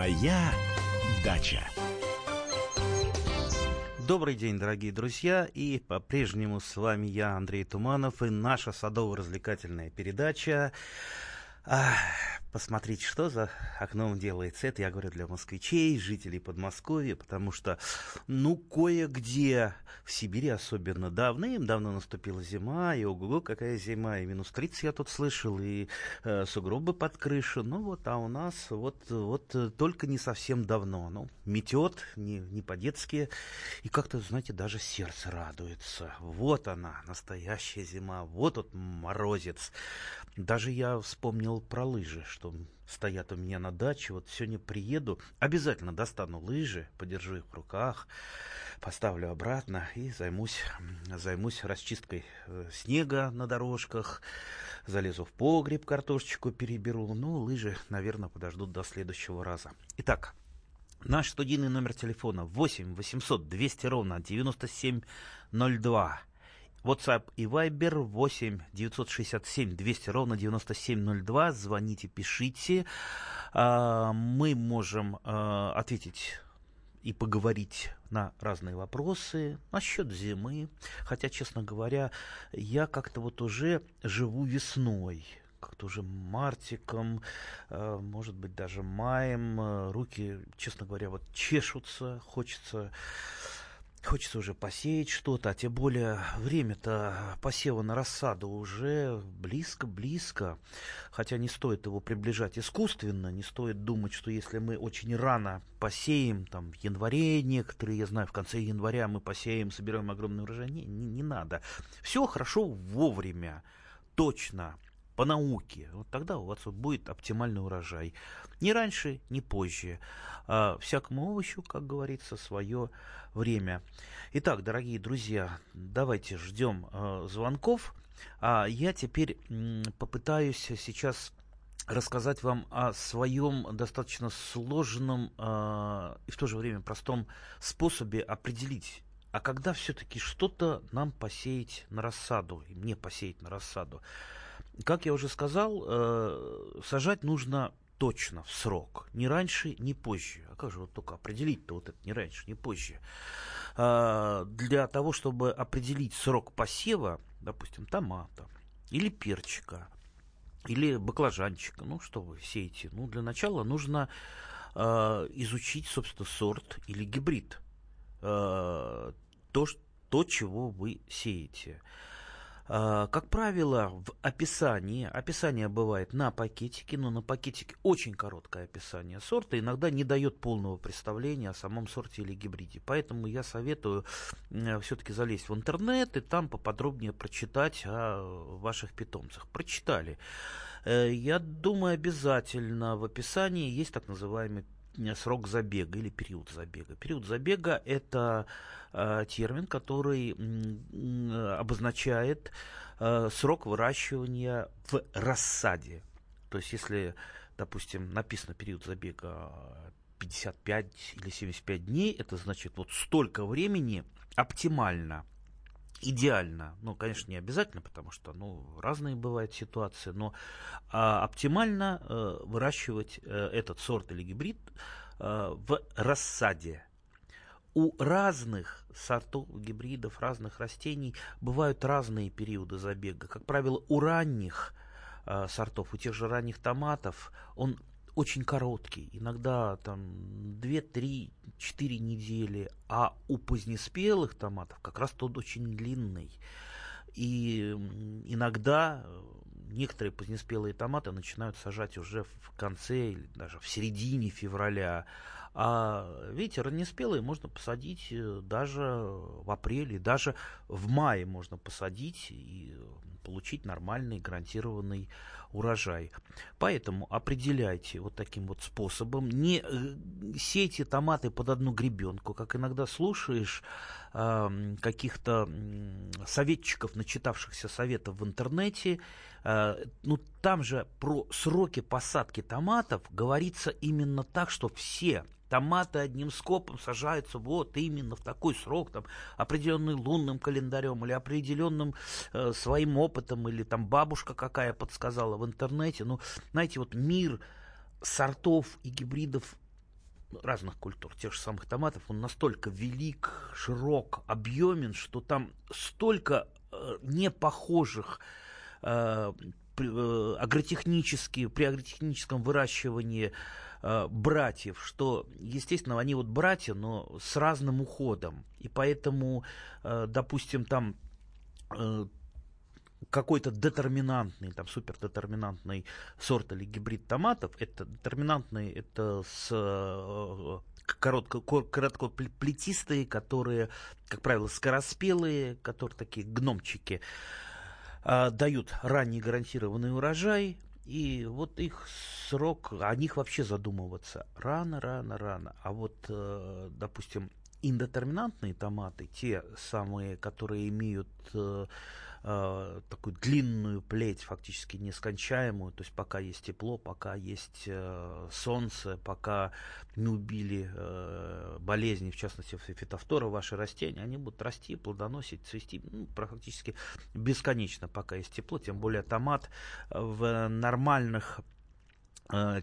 Моя дача. Добрый день, дорогие друзья, и по-прежнему с вами я, Андрей Туманов, и наша садово-развлекательная передача посмотреть, что за окном делается. Это я говорю для москвичей, жителей Подмосковья, потому что, ну, кое-где в Сибири особенно давным-давно наступила зима, и ого-го, какая зима, и минус 30 я тут слышал, и э, сугробы под крышу. Ну вот, а у нас вот, вот только не совсем давно. Ну, метет, не, не по-детски, и как-то, знаете, даже сердце радуется. Вот она, настоящая зима, вот тут морозец. Даже я вспомнил про лыжи, что стоят у меня на даче. Вот сегодня приеду, обязательно достану лыжи, подержу их в руках, поставлю обратно и займусь, займусь расчисткой э, снега на дорожках, залезу в погреб, картошечку переберу. Ну, лыжи, наверное, подождут до следующего раза. Итак, Наш студийный номер телефона 8 800 200 ровно 9702. WhatsApp и Viber 8 967 200 ровно 9702. Звоните, пишите. А, мы можем а, ответить и поговорить на разные вопросы насчет зимы. Хотя, честно говоря, я как-то вот уже живу весной как-то уже мартиком, а, может быть, даже маем. Руки, честно говоря, вот чешутся, хочется Хочется уже посеять что-то, а тем более время-то посева на рассаду уже близко-близко. Хотя не стоит его приближать искусственно, не стоит думать, что если мы очень рано посеем, там в январе некоторые, я знаю, в конце января мы посеем, собираем огромный урожай, не, не, не надо. Все хорошо вовремя, точно по науке, вот тогда у вас будет оптимальный урожай. Ни раньше, ни позже. А всякому овощу, как говорится, свое время. Итак, дорогие друзья, давайте ждем э, звонков. А я теперь м, попытаюсь сейчас рассказать вам о своем достаточно сложном э, и в то же время простом способе определить а когда все-таки что-то нам посеять на рассаду, и мне посеять на рассаду. Как я уже сказал, э, сажать нужно точно, в срок. Ни раньше, ни позже. А как же вот только определить-то вот это не раньше, не позже? А, для того, чтобы определить срок посева, допустим, томата или перчика, или баклажанчика, ну что вы сеете? Ну, для начала нужно а, изучить, собственно, сорт или гибрид. А, то, то, чего вы сеете. А, как правило, в описании, описание бывает на пакетике, но на пакетике очень короткое описание сорта, иногда не дает полного представления о самом сорте или гибриде. Поэтому я советую все-таки залезть в интернет и там поподробнее прочитать о ваших питомцах. Прочитали. Э, я думаю, обязательно в описании есть так называемый срок забега или период забега. Период забега – это э, термин, который э, обозначает э, срок выращивания в рассаде. То есть, если, допустим, написано период забега 55 или 75 дней, это значит вот столько времени оптимально идеально, ну, конечно, не обязательно, потому что, ну, разные бывают ситуации, но а, оптимально э, выращивать э, этот сорт или гибрид э, в рассаде. У разных сортов гибридов, разных растений бывают разные периоды забега. Как правило, у ранних э, сортов, у тех же ранних томатов, он очень короткий, иногда там 2, 3, 4 недели, а у позднеспелых томатов как раз тот очень длинный. И иногда э, некоторые позднеспелые томаты начинают сажать уже в конце или даже в середине февраля. А видите, раннеспелые можно посадить э, даже в апреле, даже в мае можно посадить и получить нормальный гарантированный урожай. Поэтому определяйте вот таким вот способом. Не э, сейте томаты под одну гребенку, как иногда слушаешь э, каких-то советчиков, начитавшихся советов в интернете. Э, ну, там же про сроки посадки томатов говорится именно так, что все Томаты одним скопом сажаются вот именно в такой срок, там, определенный лунным календарем или определенным э, своим опытом, или там бабушка какая подсказала в интернете. Ну, знаете, вот мир сортов и гибридов разных культур, тех же самых томатов, он настолько велик, широк, объемен, что там столько э, непохожих э, э, агротехнически, при агротехническом выращивании э, братьев, что, естественно, они вот братья, но с разным уходом. И поэтому, э, допустим, там э, какой-то детерминантный, там супердетерминантный сорт или гибрид томатов, это детерминантный, это с э, коротко, короткоплетистые, которые, как правило, скороспелые, которые такие гномчики, дают ранний гарантированный урожай, и вот их срок, о них вообще задумываться рано, рано, рано. А вот, э, допустим, индетерминантные томаты, те самые, которые имеют э, такую длинную плеть, фактически нескончаемую, то есть пока есть тепло, пока есть э, солнце, пока не убили э, болезни, в частности фитофтора, ваши растения, они будут расти, плодоносить, цвести ну, практически бесконечно, пока есть тепло, тем более томат в нормальных Э,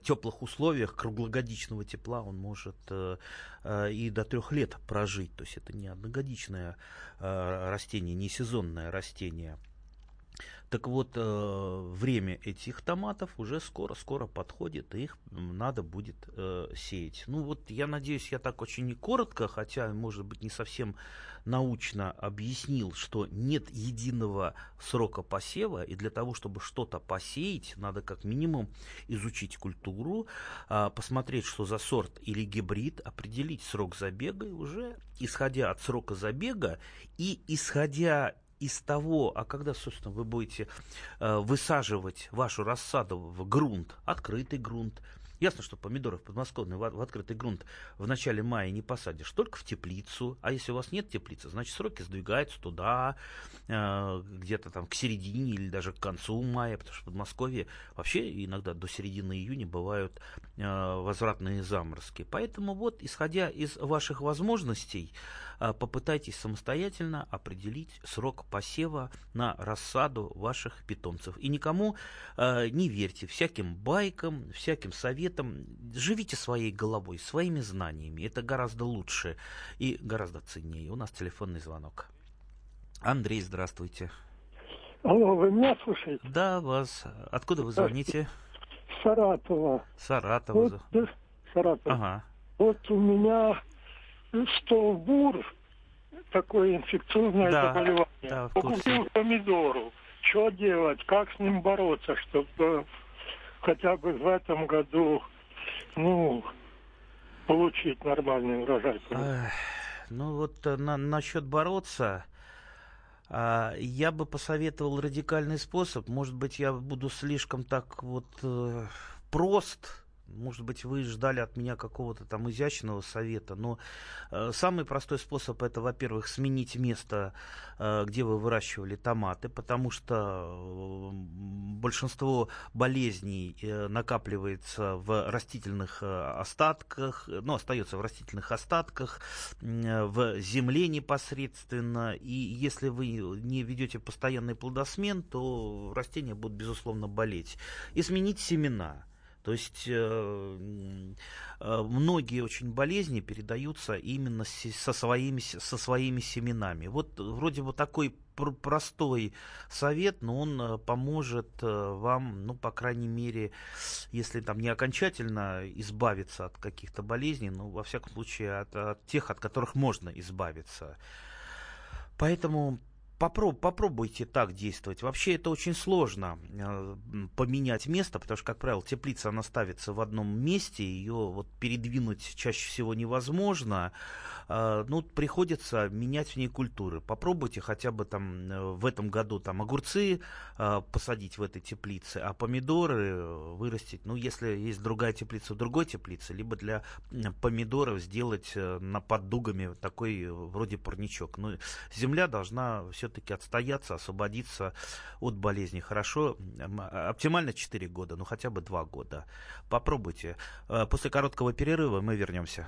теплых условиях круглогодичного тепла он может э, э, и до трех лет прожить. То есть это не одногодичное растение, не сезонное растение. Так вот, э, время этих томатов уже скоро-скоро подходит, и их надо будет э, сеять. Ну вот, я надеюсь, я так очень не коротко, хотя, может быть, не совсем научно объяснил, что нет единого срока посева, и для того, чтобы что-то посеять, надо как минимум изучить культуру, э, посмотреть, что за сорт или гибрид, определить срок забега, и уже исходя от срока забега и исходя из того, а когда, собственно, вы будете э, высаживать вашу рассаду в грунт, открытый грунт, Ясно, что помидоры в подмосковной в, открытый грунт в начале мая не посадишь, только в теплицу. А если у вас нет теплицы, значит сроки сдвигаются туда, э, где-то там к середине или даже к концу мая, потому что в Подмосковье вообще иногда до середины июня бывают э, возвратные заморозки. Поэтому вот, исходя из ваших возможностей, э, попытайтесь самостоятельно определить срок посева на рассаду ваших питомцев. И никому не верьте всяким байкам, всяким советам, этом живите своей головой, своими знаниями. Это гораздо лучше и гораздо ценнее. У нас телефонный звонок. Андрей, здравствуйте. Алло, вы меня слушаете? Да, вас. Откуда вы звоните? Саратова. Саратова. Вот, Саратова. Ага. Вот у меня столбур, такое инфекционное да, заболевание. Да, Погубил помидору. Что делать? Как с ним бороться, чтобы хотя бы в этом году, ну, получить нормальный урожай. ну вот э, на, насчет бороться, а, я бы посоветовал радикальный способ. Может быть, я буду слишком так вот э, прост может быть, вы ждали от меня какого-то там изящного совета, но э, самый простой способ это, во-первых, сменить место, э, где вы выращивали томаты, потому что э, большинство болезней э, накапливается в растительных э, остатках, ну, остается в растительных остатках, э, в земле непосредственно, и если вы не ведете постоянный плодосмен, то растения будут, безусловно, болеть. И сменить семена. То есть э, э, многие очень болезни передаются именно со своими, со своими семенами. Вот вроде бы такой простой совет, но он э, поможет вам, ну, по крайней мере, если там не окончательно избавиться от каких-то болезней, но во всяком случае от, от тех, от которых можно избавиться. Поэтому попроб, попробуйте так действовать. Вообще это очень сложно э, поменять место, потому что, как правило, теплица, она ставится в одном месте, ее вот передвинуть чаще всего невозможно. Э, ну, приходится менять в ней культуры. Попробуйте хотя бы там э, в этом году там огурцы э, посадить в этой теплице, а помидоры вырастить, ну, если есть другая теплица другой теплице, либо для помидоров сделать э, на под дугами такой э, вроде парничок. Но земля должна все все-таки отстояться, освободиться от болезни. Хорошо, оптимально 4 года, ну хотя бы 2 года. Попробуйте. Э, после короткого перерыва мы вернемся.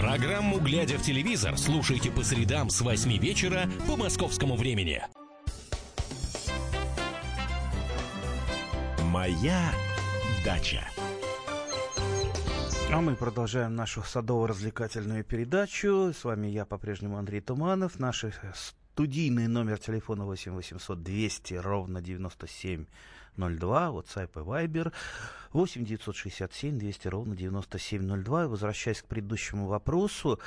Программу «Глядя в телевизор» слушайте по средам с 8 вечера по московскому времени. Моя дача. А мы продолжаем нашу садово-развлекательную передачу. С вами я по-прежнему Андрей Туманов. Наш студийный номер телефона 8 800 200 ровно 9702. WhatsApp и Viber 8 967 200 ровно 9702. И возвращаясь к предыдущему вопросу,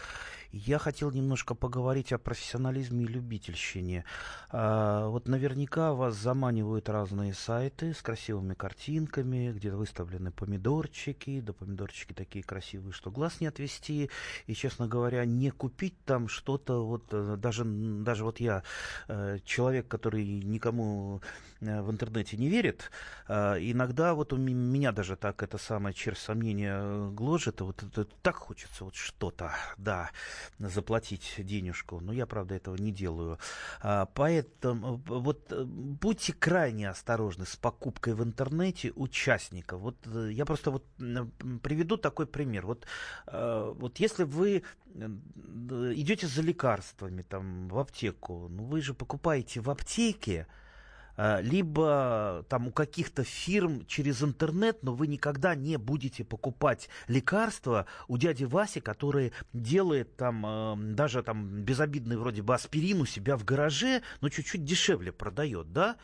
я хотел немножко поговорить о профессионализме и любительщине. А, вот наверняка вас заманивают разные сайты с красивыми картинками, где выставлены помидорчики, да помидорчики такие красивые, что глаз не отвести. И, честно говоря, не купить там что-то, вот э, даже, даже вот я, э, человек, который никому э, в интернете не верит, иногда вот у меня даже так это самое червь сомнения гложет, вот это, так хочется вот что-то, да заплатить денежку. Но я, правда, этого не делаю. А, поэтому вот э, будьте крайне осторожны с покупкой в интернете участников. Вот э, я просто вот приведу такой пример. Вот, э, вот если вы идете за лекарствами там, в аптеку, ну вы же покупаете в аптеке, Э, либо там у каких-то фирм через интернет, но вы никогда не будете покупать лекарства у дяди Васи, который делает там э, даже там безобидный вроде бы аспирин у себя в гараже, но чуть-чуть дешевле продает, да?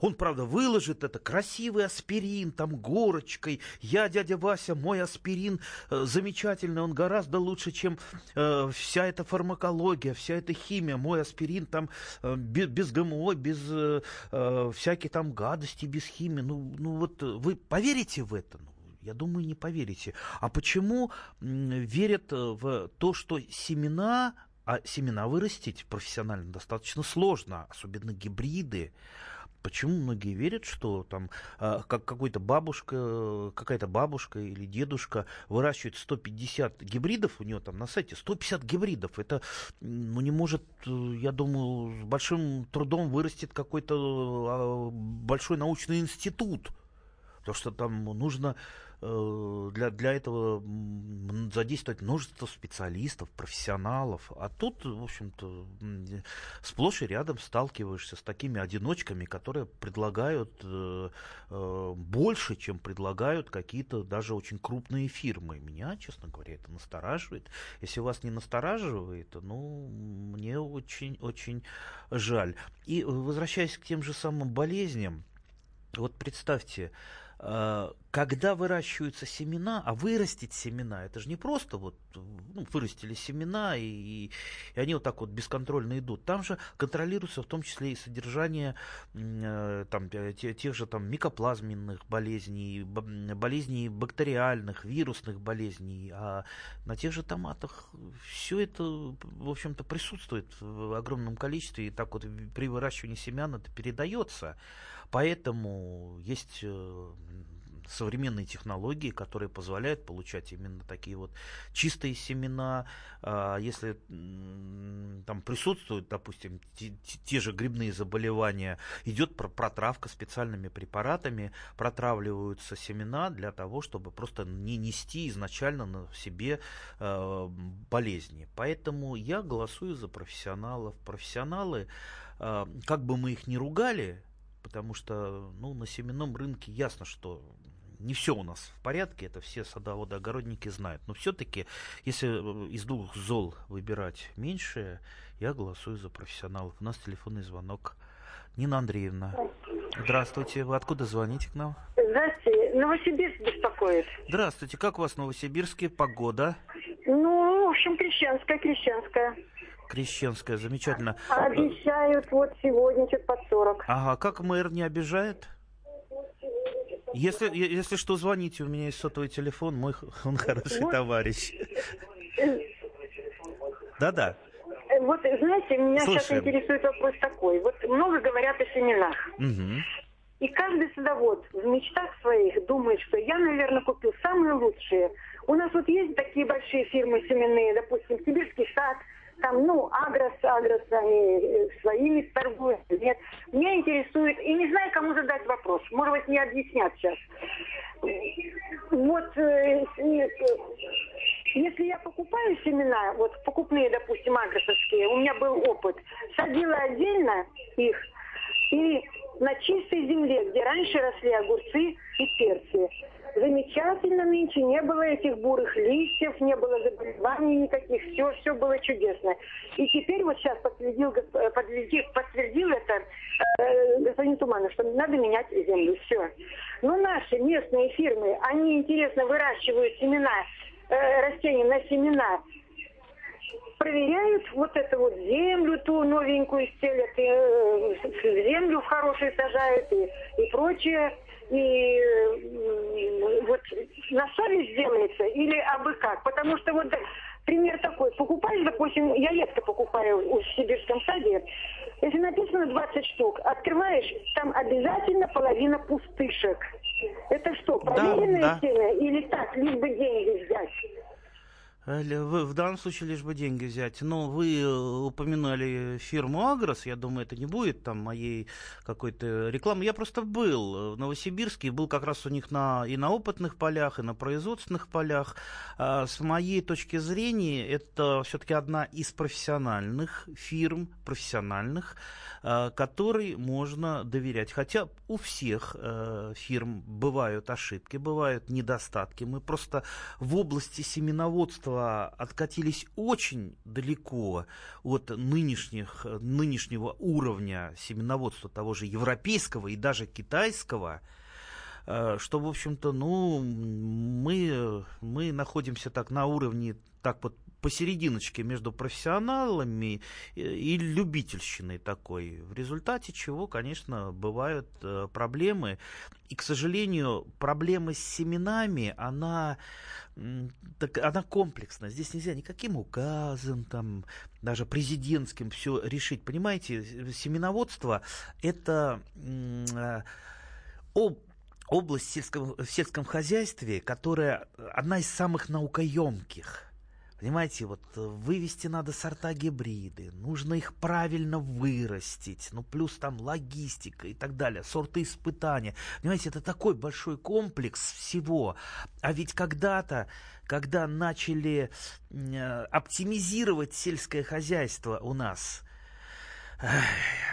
Он, правда, выложит это красивый аспирин, там горочкой. Я, дядя Вася, мой аспирин э, замечательный, он гораздо лучше, чем э, вся эта фармакология, вся эта химия. Мой аспирин там э, без, ГМО, без э, э, всяких там гадостей, без химии. Ну, ну вот вы поверите в это? Ну, я думаю, не поверите. А почему верят э, в то, что семена, а семена вырастить профессионально достаточно сложно, особенно гибриды. Почему многие верят, что там э, как какой-то бабушка, какая-то бабушка или дедушка выращивает 150 гибридов, у нее там на сайте 150 гибридов. Это ну, не может, я думаю, с большим трудом вырастет какой-то э, большой научный институт. Потому что там нужно для, для этого задействовать множество специалистов, профессионалов. А тут, в общем-то, сплошь и рядом сталкиваешься с такими одиночками, которые предлагают э, э, больше, чем предлагают какие-то даже очень крупные фирмы. Меня, честно говоря, это настораживает. Если вас не настораживает, ну, мне очень-очень жаль. И возвращаясь к тем же самым болезням, вот представьте, Э, когда выращиваются семена, а вырастить семена, это же не просто вот ну, вырастили семена, и, и они вот так вот бесконтрольно идут. Там же контролируется в том числе и содержание э, там, тех же там микоплазменных болезней, болезней бактериальных, вирусных болезней. А на тех же томатах все это, в общем-то, присутствует в огромном количестве, и так вот при выращивании семян это передается. Поэтому есть э, современные технологии, которые позволяют получать именно такие вот чистые семена. А, если там присутствуют, допустим, те, же грибные заболевания, идет протравка специальными препаратами, протравливаются семена для того, чтобы просто не нести изначально на себе э, болезни. Поэтому я голосую за профессионалов. Профессионалы, э, как бы мы их ни ругали, потому что ну, на семенном рынке ясно, что не все у нас в порядке, это все садоводы-огородники знают. Но все-таки, если э, из двух зол выбирать меньшее, я голосую за профессионалов. У нас телефонный звонок. Нина Андреевна. Здравствуйте. Вы откуда звоните к нам? Здравствуйте. Новосибирск беспокоит. Здравствуйте. Как у вас в Новосибирске? Погода? Ну, в общем, крещенская, крещенская. Крещенская, замечательно. Обещают вот сегодня что-то под 40. Ага, как мэр не обижает? Если, если что, звоните, у меня есть сотовый телефон, мой он хороший вот. товарищ. Да-да. Вот, знаете, меня Слушаем. сейчас интересует вопрос такой. Вот много говорят о семенах. Угу. И каждый садовод в мечтах своих думает, что я, наверное, купил самые лучшие. У нас вот есть такие большие фирмы семенные, допустим, Сибирский сад, там, ну, Агрос, Агрос, они э, своими торгуют, нет. Меня интересует, и не знаю, кому задать вопрос, может быть, не объяснят сейчас. Вот, э, э, если я покупаю семена, вот покупные, допустим, агросовские, у меня был опыт, садила отдельно их, и на чистой земле, где раньше росли огурцы и перцы. Замечательно нынче, не было этих бурых листьев, не было заболеваний никаких, все, все было чудесно. И теперь вот сейчас подтвердил, подтвердил, подтвердил это э, господин Туманов, что надо менять землю, все. Но наши местные фирмы, они интересно выращивают семена, э, растения на семена, проверяют вот эту вот землю ту новенькую стелят, и, э, землю в хорошую сажают и, и прочее. И вот на совесть делается или абы как? Потому что вот пример такой. Покупаешь, допустим, я редко покупаю в сибирском саде. Если написано 20 штук, открываешь, там обязательно половина пустышек. Это что, проверенная да, да. стена или так, лишь бы деньги взять? В данном случае лишь бы деньги взять. Но вы э, упомянули фирму Агрос. Я думаю, это не будет там моей какой-то рекламы. Я просто был в Новосибирске, был как раз у них на, и на опытных полях, и на производственных полях. А с моей точки зрения, это все-таки одна из профессиональных фирм, профессиональных, а, которой можно доверять. Хотя у всех э, фирм бывают ошибки, бывают недостатки. Мы просто в области семеноводства общества откатились очень далеко от нынешних, нынешнего уровня семеноводства того же европейского и даже китайского, э, что, в общем-то, ну, мы, мы находимся так на уровне так вот посерединочке между профессионалами и любительщиной такой, в результате чего, конечно, бывают э, проблемы. И, к сожалению, проблема с семенами, она, так, она комплексна. Здесь нельзя никаким указом, там, даже президентским все решить. Понимаете, семеноводство – это э, об, область в сельском, в сельском хозяйстве, которая одна из самых наукоемких – Понимаете, вот э, вывести надо сорта гибриды, нужно их правильно вырастить, ну плюс там логистика и так далее, сорты испытания. Понимаете, это такой большой комплекс всего. А ведь когда-то, когда начали э, оптимизировать сельское хозяйство у нас,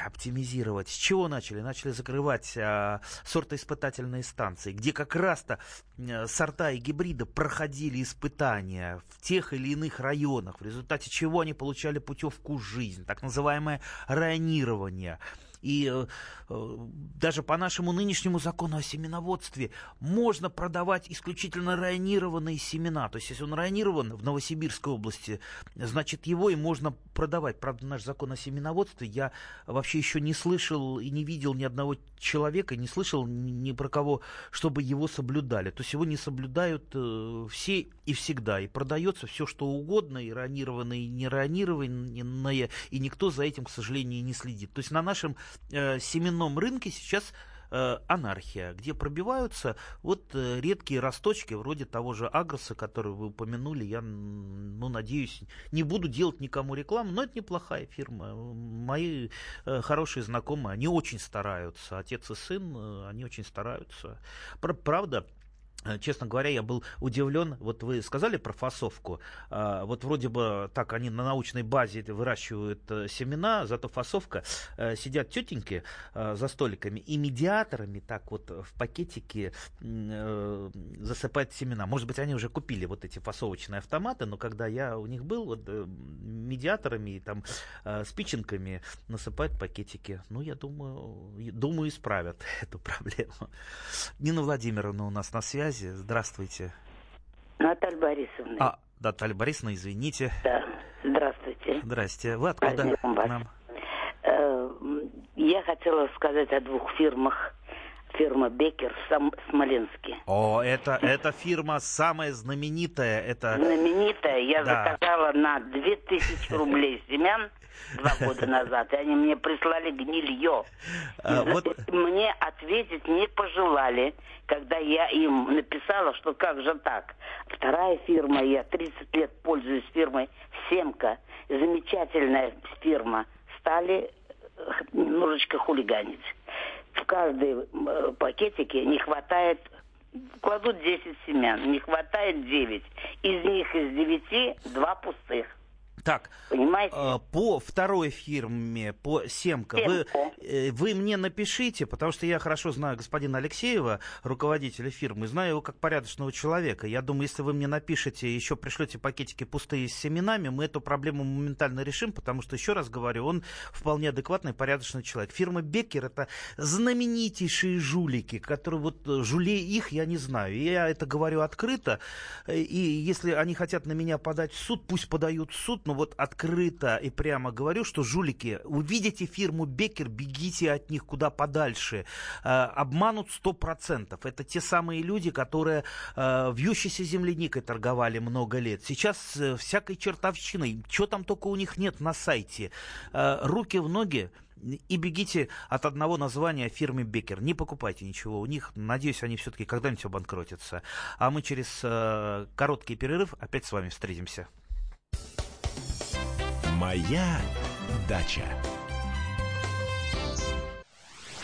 оптимизировать. С чего начали? Начали закрывать а, сортоиспытательные станции, где как раз-то а, сорта и гибриды проходили испытания в тех или иных районах, в результате чего они получали путевку в жизнь, так называемое районирование. И э, э, даже по нашему нынешнему закону о семеноводстве можно продавать исключительно районированные семена. То есть, если он районирован в Новосибирской области, значит, его и можно продавать. Правда, наш закон о семеноводстве я вообще еще не слышал и не видел ни одного человека, не слышал ни про кого, чтобы его соблюдали. То есть его не соблюдают э, все и всегда. И продается все, что угодно, и ранированное, и не ранированное, и никто за этим, к сожалению, не следит. То есть на нашем э, семенном рынке сейчас э, анархия, где пробиваются вот э, редкие росточки, вроде того же Агроса, который вы упомянули. Я, ну, надеюсь, не буду делать никому рекламу, но это неплохая фирма. Мои хорошие знакомые, они очень стараются. Отец и сын, они очень стараются. Правда, честно говоря, я был удивлен. Вот вы сказали про фасовку. А, вот вроде бы так они на научной базе выращивают э, семена, зато фасовка. Э, сидят тетеньки за столиками и медиаторами так вот в пакетике засыпают семена. Может быть, они уже купили вот эти фасовочные автоматы, но когда я у них был, вот медиаторами и там спиченками насыпают пакетики. Ну, я думаю, думаю, исправят эту проблему. Нина Владимировна у нас на связи связи. Здравствуйте. Наталья Борисовна. А, Наталья Борисовна, извините. Да, здравствуйте. Здрасте. Вы откуда к нам? Э, я хотела сказать о двух фирмах. Фирма Бекер в Сам- Смоленске. О, это, эта фирма самая знаменитая. Это... Знаменитая. Я Да. заказала на 2000 рублей семян два года назад, и они мне прислали гнилье. А, вот- Мне ответить не пожелали, когда я им написала, что как же так. Вторая фирма, я 30 лет пользуюсь фирмой Семка, замечательная фирма, стали э, немножечко хулиганить. В каждой э, пакетике не хватает, кладут 10 семян, не хватает 9. Из них из 9 два пустых. Так, Понимаете? э, по второй фирме, по Семка, вы, Семка. э, вы мне напишите, потому что я хорошо знаю господина Алексеева, руководителя фирмы, знаю его как порядочного человека. Я думаю, если вы мне напишете, еще пришлете пакетики пустые с семенами, мы эту проблему моментально решим, потому что, еще раз говорю, он вполне адекватный, порядочный человек. Фирма Беккер это знаменитейшие жулики, которые вот э, жулей их я не знаю. Я это говорю открыто. И если они хотят на меня подать в суд, пусть подают в суд, но вот открыто и прямо говорю, что жулики, увидите фирму Беккер, бегите от них куда подальше. Э, Обманут 100%. Это те самые люди, которые э, вьющейся земляникой торговали много лет. Сейчас э, всякой чертовщиной, что там только у них нет на сайте. Э, Руки в ноги, и бегите от одного названия фирмы Бекер. Не покупайте ничего у них. Надеюсь, они все-таки когда-нибудь обанкротятся. А мы через э, короткий перерыв опять с вами встретимся. Моя дача.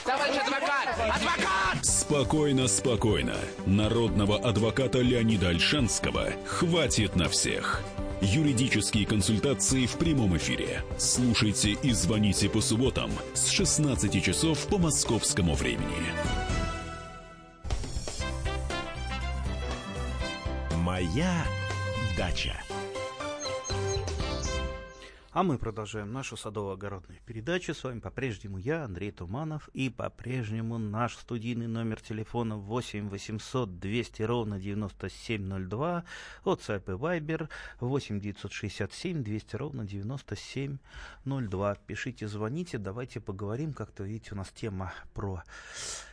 Товарищ адвокат! Адвокат! Спокойно, спокойно. Народного адвоката Леонида Альшанского хватит на всех. Юридические консультации в прямом эфире. Слушайте и звоните по субботам с 16 часов по московскому времени. Моя дача. А мы продолжаем нашу садово-огородную передачу. С вами по-прежнему я, Андрей Туманов, и по-прежнему наш студийный номер телефона 8 800 200 ровно 9702, WhatsApp и Viber 8 967 200 ровно 9702. Пишите, звоните, давайте поговорим. Как-то, видите, у нас тема про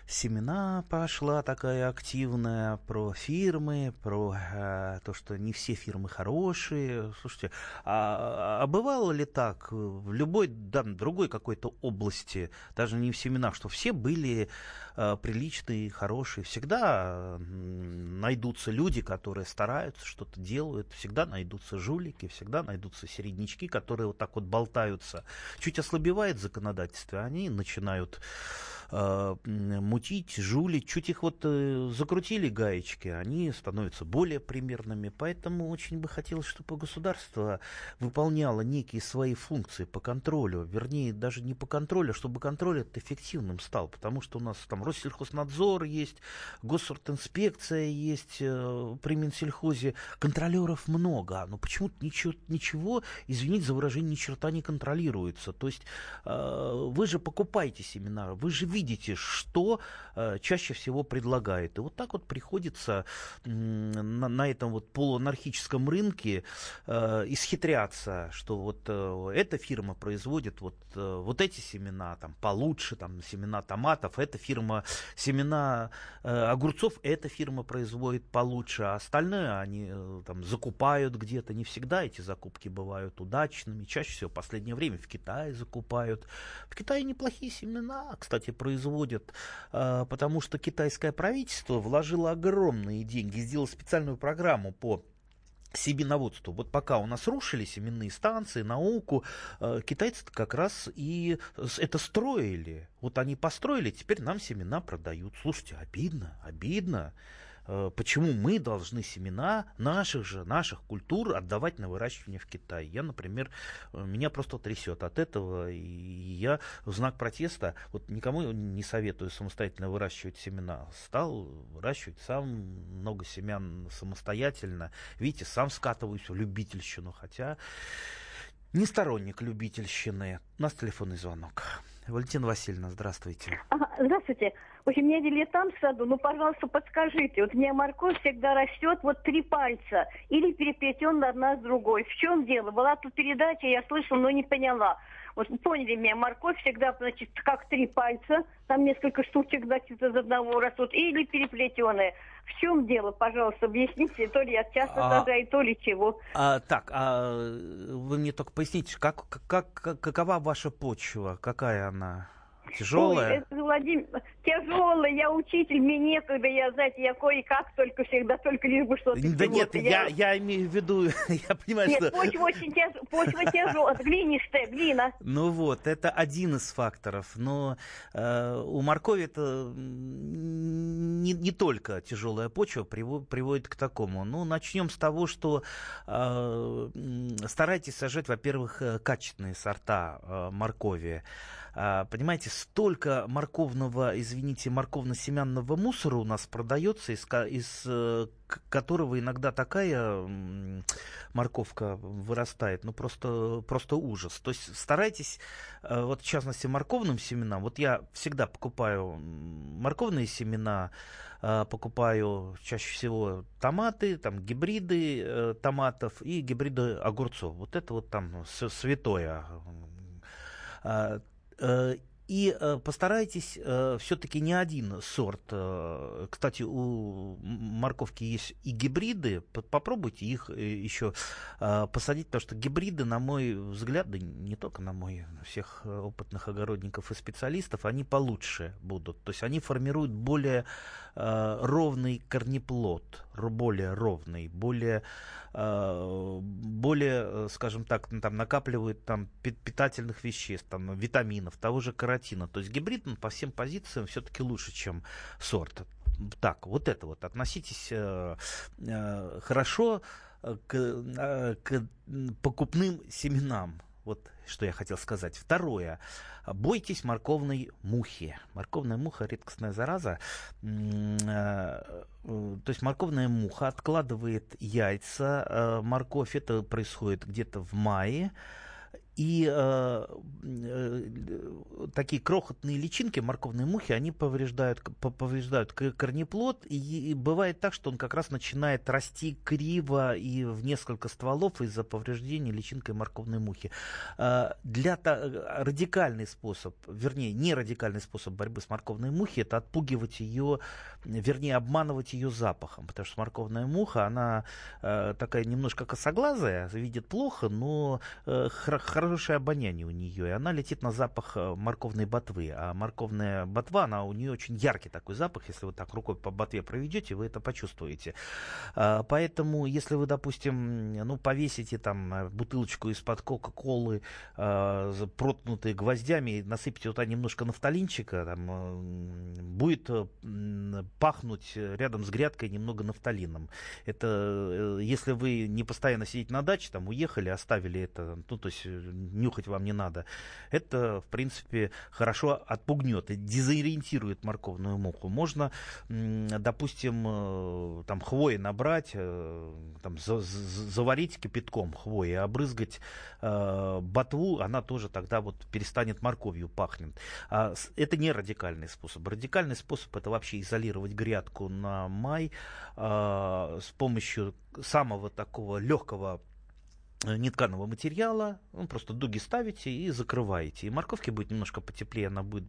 семена пошла такая активная, про фирмы, про э, то, что не все фирмы хорошие. Слушайте, а, а бывало ли так в любой да, другой какой-то области, даже не в семенах, что все были э, приличные, хорошие? Всегда найдутся люди, которые стараются, что-то делают, всегда найдутся жулики, всегда найдутся середнячки, которые вот так вот болтаются. Чуть ослабевает законодательство, они начинают э, мутить, жулить, чуть их вот э, закрутили гаечки, они становятся более примерными. Поэтому очень бы хотелось, чтобы государство выполняло некие свои функции по контролю, вернее, даже не по контролю, а чтобы контроль этот эффективным стал, потому что у нас там Россельхознадзор есть, госинспекция есть э, при Минсельхозе, контролеров много, но почему-то ничего, ничего, извините за выражение, ни черта не контролируется. То есть э, вы же покупаете семена, вы же видите, что э, чаще всего предлагает. И вот так вот приходится м, на, на этом вот полуанархическом рынке э, исхитряться, что вот э, эта фирма производит вот, э, вот эти семена там получше, там семена томатов, эта фирма семена э, огурцов, эта фирма производит получше, а остальное они э, там закупают где-то. Не всегда эти закупки бывают удачными. Чаще всего в последнее время в Китае закупают. В Китае неплохие семена, кстати, производят, э, потому что китайское правительство вложило огромные деньги, сделало специальную программу по семеноводству. Вот пока у нас рушили семенные станции, науку, э, китайцы как раз и это строили. Вот они построили, теперь нам семена продают. Слушайте, обидно, обидно. Э, Почему мы должны семена наших же, наших культур отдавать на выращивание в Китай? Я, например, э, меня просто трясет от этого, и я в знак протеста вот никому не советую самостоятельно выращивать семена. Стал выращивать сам много семян самостоятельно. Видите, сам скатываюсь в любительщину, хотя не сторонник любительщины. У нас телефонный звонок. Валентина Васильевна, здравствуйте. Ага, Здравствуйте. В общем, я дилетант в саду, ну, пожалуйста, подскажите. Вот у меня морковь всегда растет вот три пальца или переплетена одна с другой. В чем дело? Была тут передача, я слышала, но не поняла. Вот поняли меня, морковь всегда, значит, как три пальца, там несколько штучек, значит, из одного растут, или переплетенные. В чем дело, пожалуйста, объясните, то ли я часто А- сажаю, то ли чего. А, так, а вы мне только поясните, как, как, как- какова ваша почва? Какая она? Тяжелая? Ой, Владимир, тяжелая, я учитель, мне некогда, я, знаете, я кое-как только всегда, только лишь бы что-то Да нет, чего-то. я, я имею в виду, я понимаю, Нет, что... почва очень тяж... почва тяжелая, глинистая, глина. Ну вот, это один из факторов. Но э, у моркови это не, не только тяжелая почва приво- приводит к такому. Ну, начнем с того, что э, старайтесь сажать, во-первых, э, качественные сорта э, моркови. А, Понимаете, столько морковного, извините, морковно-семянного мусора у нас продается, из, из э, которого иногда такая морковка вырастает, ну просто, просто ужас. То есть старайтесь, э, вот в частности морковным семенам, вот я всегда покупаю морковные семена, э, покупаю чаще всего томаты, там гибриды томатов и гибриды огурцов. Вот это вот там святое. Э, И э, постарайтесь все-таки не один сорт. э, Кстати, у морковки есть и гибриды. Попробуйте их э, еще э, посадить, потому что гибриды, на мой взгляд, да не только на мой, всех э, опытных огородников и специалистов, они получше будут. То есть они формируют более э, ровный корнеплод, более ровный, более, э, более, э, скажем так, там накапливают там пи- питательных веществ, там витаминов, того же каротина. То есть гибрид ну, по всем позициям все-таки лучше, чем сорт. Так, вот это вот относитесь э, э, хорошо к, к покупным семенам. Вот что я хотел сказать. Второе. Бойтесь морковной мухи. Морковная муха редкостная зараза. Э, То есть морковная муха откладывает яйца. э, Морковь это происходит где-то в мае. И э, э, такие крохотные личинки морковной мухи, они повреждают, повреждают корнеплод. И, и бывает так, что он как раз начинает расти криво и в несколько стволов из-за повреждения личинкой морковной мухи. Э, Для та- радикальный способ, вернее, не радикальный способ борьбы с морковной мухой, это отпугивать ее, вернее, обманывать ее запахом. Потому что морковная муха, она э, такая немножко косоглазая, видит плохо, но э, хор- хорошее обоняние у нее, и она летит на запах э, морковной ботвы. А морковная ботва, она у нее очень яркий такой запах. Если вы так рукой по ботве проведете, вы это почувствуете. А, Поэтому, если вы, допустим, ну, повесите там э, бутылочку из-под Кока-Колы, за- проткнутые гвоздями, и насыпите туда немножко нафталинчика, там, э, будет пахнуть рядом с грядкой немного нафталином. Это если вы не постоянно сидите на даче, там уехали, оставили это, ну, то есть нюхать вам не надо, это, в принципе, хорошо отпугнет и дезориентирует морковную муху. Можно, допустим, э, там хвои набрать, э, там, за- за- заварить кипятком хвои, обрызгать э, ботву, она тоже тогда вот перестанет морковью пахнет. А это не радикальный способ. Радикальный способ это вообще изолировать грядку на май с помощью самого такого легкого нетканого материала, ну, просто дуги ставите и закрываете. И морковке будет немножко потеплее, она будет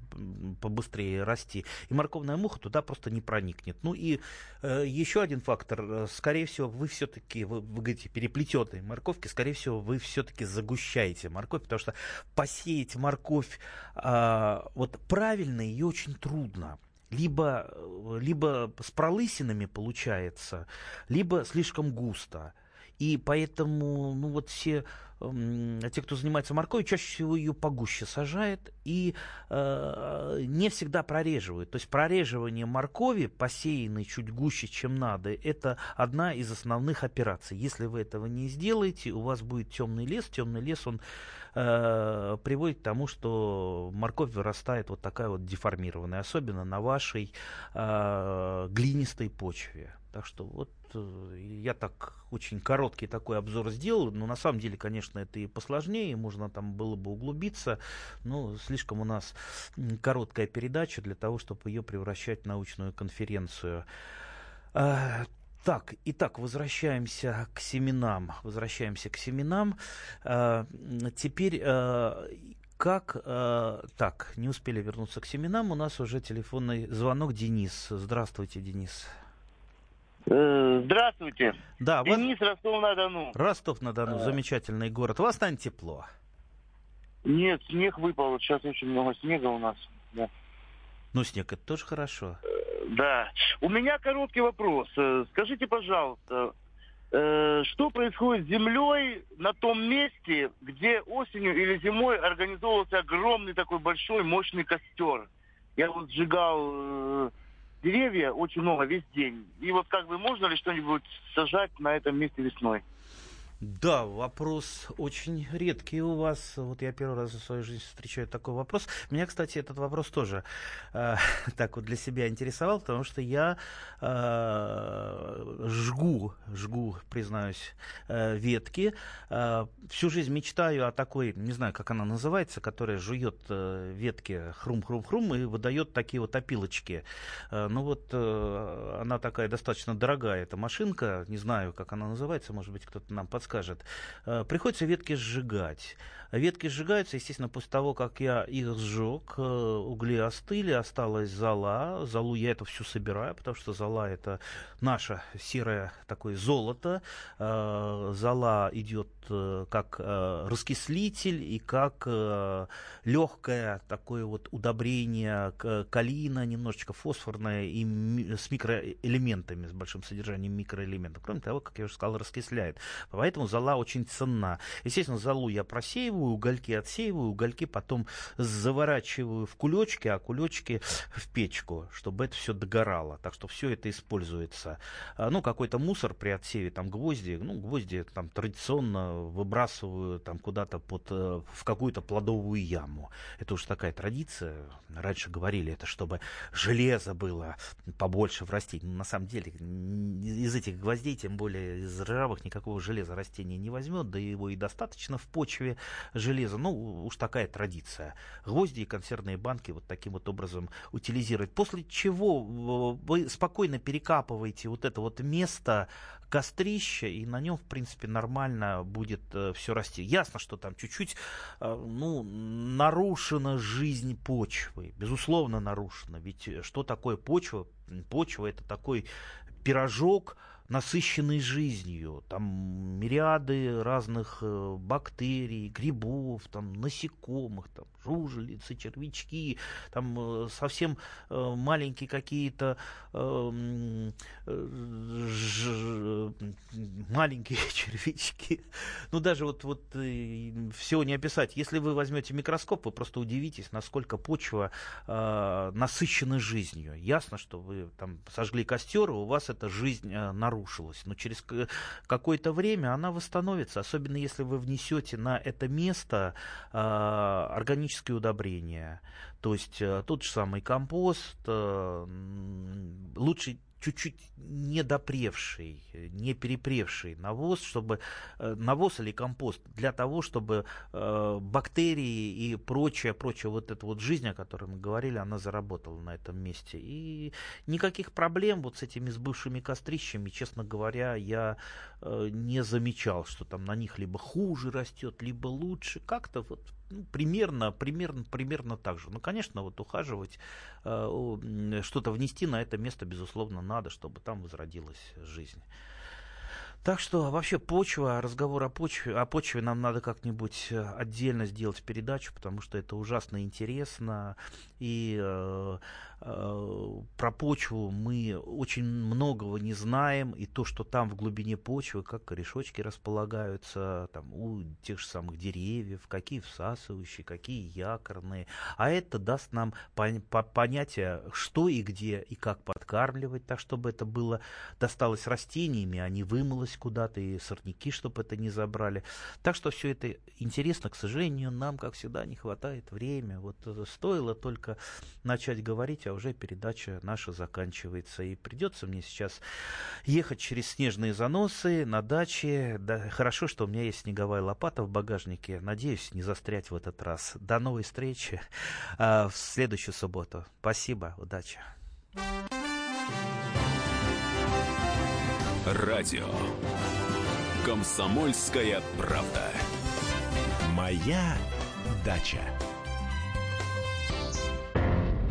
побыстрее расти. И морковная муха туда просто не проникнет. Ну и э, еще один фактор. Э, Скорее всего, вы все-таки, вы, вы говорите, переплетенные морковки, скорее всего, вы все-таки загущаете морковь, потому что посеять морковь а, вот правильно ее очень трудно либо, э, либо с пролысинами получается, либо слишком густо. И поэтому, ну вот все м, те, кто занимается морковью, чаще всего ее погуще сажает и э, не всегда прореживают. То есть прореживание моркови, посеянной чуть гуще, чем надо, это одна из основных операций. Если вы этого не сделаете, у вас будет темный лес. Темный лес, он э, приводит к тому, что морковь вырастает вот такая вот деформированная, особенно на вашей э, глинистой почве. Так что вот э, я так очень короткий такой обзор сделал, но на самом деле, конечно, это и посложнее, можно там было бы углубиться, но слишком у нас короткая передача для того, чтобы ее превращать в научную конференцию. А, так, итак, возвращаемся к семенам. Возвращаемся к семенам. А, теперь а, как... так, не успели вернуться к семенам. У нас уже телефонный звонок. Денис. Здравствуйте, Денис. Э, здравствуйте. Да, Денис, вас... Ростов-на-Дону. Ростов-на-Дону, а... замечательный город. У вас там тепло? Нет, снег выпал. Сейчас очень много снега у нас. Да. Ну, снег это тоже хорошо. Э, да. У меня короткий вопрос. Скажите, пожалуйста, что происходит с землей на том месте, где осенью или зимой организовывался огромный такой большой мощный костер? Я вот сжигал деревья очень много весь день. И вот как бы можно ли что-нибудь сажать на этом месте весной? Да, вопрос очень редкий у вас. Вот я первый раз в своей жизни встречаю такой вопрос. Меня, кстати, этот вопрос тоже э, так вот для себя интересовал, потому что я э, жгу, жгу, признаюсь, э, ветки. Э, всю жизнь мечтаю о такой, не знаю, как она называется, которая жует э, ветки хрум-хрум-хрум и выдает такие вот опилочки. Э, ну вот э, она такая достаточно дорогая, эта машинка. Не знаю, как она называется, может быть, кто-то нам подскажет скажет, э, приходится ветки сжигать. Ветки сжигаются, естественно, после того, как я их сжег, э, угли остыли, осталась зола. Золу я это все собираю, потому что зола это наше серое такое золото. Э, зола идет как раскислитель и как легкое такое вот удобрение калина, немножечко фосфорное и с микроэлементами, с большим содержанием микроэлементов. Кроме того, как я уже сказал, раскисляет. Поэтому Поэтому зола очень ценна. Естественно, золу я просеиваю, угольки отсеиваю, угольки потом заворачиваю в кулечки, а кулечки в печку, чтобы это все догорало. Так что все это используется. А, ну, какой-то мусор при отсеве, там гвозди, ну, гвозди там традиционно выбрасываю там куда-то под, э, в какую-то плодовую яму. Это уж такая традиция. Раньше говорили это, чтобы железо было побольше в растении. На самом деле из этих гвоздей, тем более из ржавых, никакого железа растение не возьмет, да его и достаточно в почве железа. Ну, уж такая традиция. Гвозди и консервные банки вот таким вот образом утилизировать. После чего э, вы спокойно перекапываете вот это вот место кострища, и на нем, в принципе, нормально будет э, все расти. Ясно, что там чуть-чуть, э, ну, нарушена жизнь почвы. Безусловно, нарушена. Ведь что такое почва? Почва это такой пирожок, насыщенный жизнью. Там мириады разных э, бактерий, грибов, там, насекомых, там, жужелицы, червячки, там э, совсем э, маленькие какие-то маленькие червячки. Ну, даже вот, вот всего не описать. Если вы возьмете микроскоп, вы просто удивитесь, насколько почва насыщена жизнью. Ясно, что вы там сожгли костер, и у вас эта жизнь нарушилась, но через какое-то время она восстановится, особенно если вы внесете на это место э, органические удобрения. То есть э, тот же самый компост, э, лучше чуть-чуть недопревший, не перепревший навоз, чтобы э, навоз или компост для того, чтобы бактерии и прочее, прочее, вот эта вот жизнь, о которой мы говорили, она заработала на этом месте. И никаких проблем вот с этими сбывшими кострищами, честно говоря, я не замечал, что там на них либо хуже растет, либо лучше. Как-то вот ну, примерно, примерно, примерно так же. Ну, конечно, вот ухаживать, э, что-то внести на это место, безусловно, надо, чтобы там возродилась жизнь. Так что вообще почва, разговор о почве, о почве нам надо как-нибудь э, отдельно сделать передачу, потому что это ужасно интересно. И э, Э, про почву мы очень многого не знаем, и то, что там в глубине почвы, как корешочки располагаются, там, у тех же самых деревьев, какие всасывающие, какие якорные, а это даст нам пон- по- понятие, что и где, и как подкармливать, так, чтобы это было, досталось растениями, а не вымылось куда-то, и сорняки, чтобы это не забрали. Так что все это интересно, к сожалению, нам, как всегда, не хватает времени. Вот э, стоило только начать говорить, а уже передача наша заканчивается. И придется мне сейчас ехать через снежные заносы на даче. Да, хорошо, что у меня есть снеговая лопата в багажнике. Надеюсь, не застрять в этот раз. До новой встречи а, в следующую субботу. Спасибо, удачи. Радио. Комсомольская правда. Моя дача.